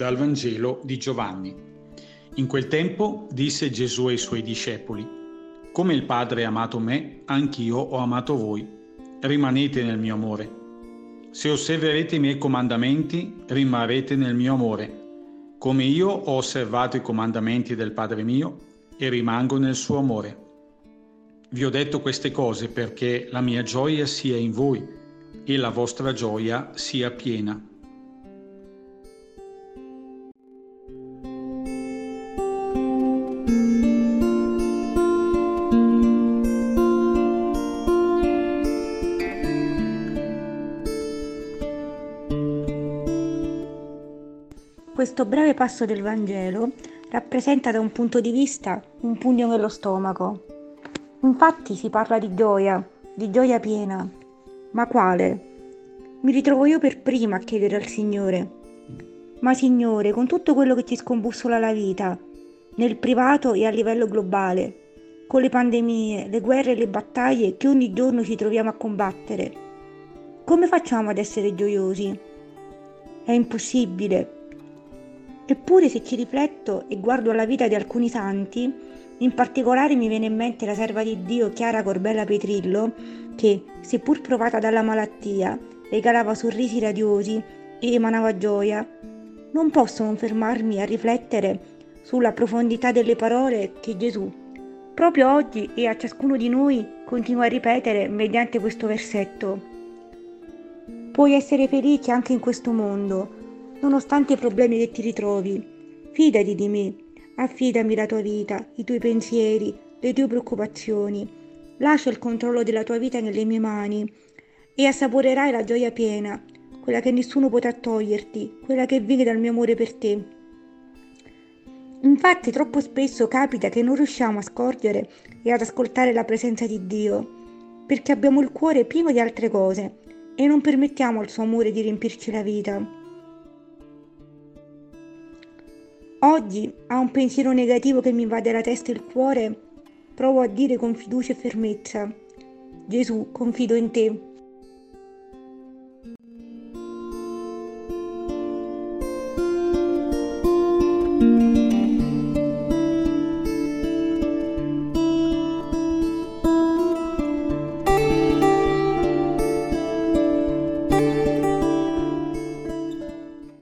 dal Vangelo di Giovanni. In quel tempo disse Gesù ai suoi discepoli, Come il Padre ha amato me, anch'io ho amato voi. Rimanete nel mio amore. Se osserverete i miei comandamenti, rimarrete nel mio amore, come io ho osservato i comandamenti del Padre mio e rimango nel suo amore. Vi ho detto queste cose perché la mia gioia sia in voi e la vostra gioia sia piena. Questo breve passo del Vangelo rappresenta da un punto di vista un pugno nello stomaco. Infatti si parla di gioia, di gioia piena. Ma quale? Mi ritrovo io per prima a chiedere al Signore. Ma Signore, con tutto quello che ci scombussola la vita, nel privato e a livello globale, con le pandemie, le guerre e le battaglie che ogni giorno ci troviamo a combattere, come facciamo ad essere gioiosi? È impossibile Eppure se ci rifletto e guardo alla vita di alcuni santi, in particolare mi viene in mente la serva di Dio Chiara Corbella Petrillo, che, seppur provata dalla malattia, regalava sorrisi radiosi e emanava gioia, non posso non fermarmi a riflettere sulla profondità delle parole che Gesù, proprio oggi e a ciascuno di noi, continua a ripetere mediante questo versetto. Puoi essere felice anche in questo mondo, nonostante i problemi che ti ritrovi. Fidati di me, affidami la tua vita, i tuoi pensieri, le tue preoccupazioni. Lascia il controllo della tua vita nelle mie mani e assaporerai la gioia piena, quella che nessuno potrà toglierti, quella che viene dal mio amore per te. Infatti troppo spesso capita che non riusciamo a scorgere e ad ascoltare la presenza di Dio, perché abbiamo il cuore pieno di altre cose e non permettiamo al suo amore di riempirci la vita. Oggi a un pensiero negativo che mi invade la testa e il cuore, provo a dire con fiducia e fermezza, Gesù, confido in te.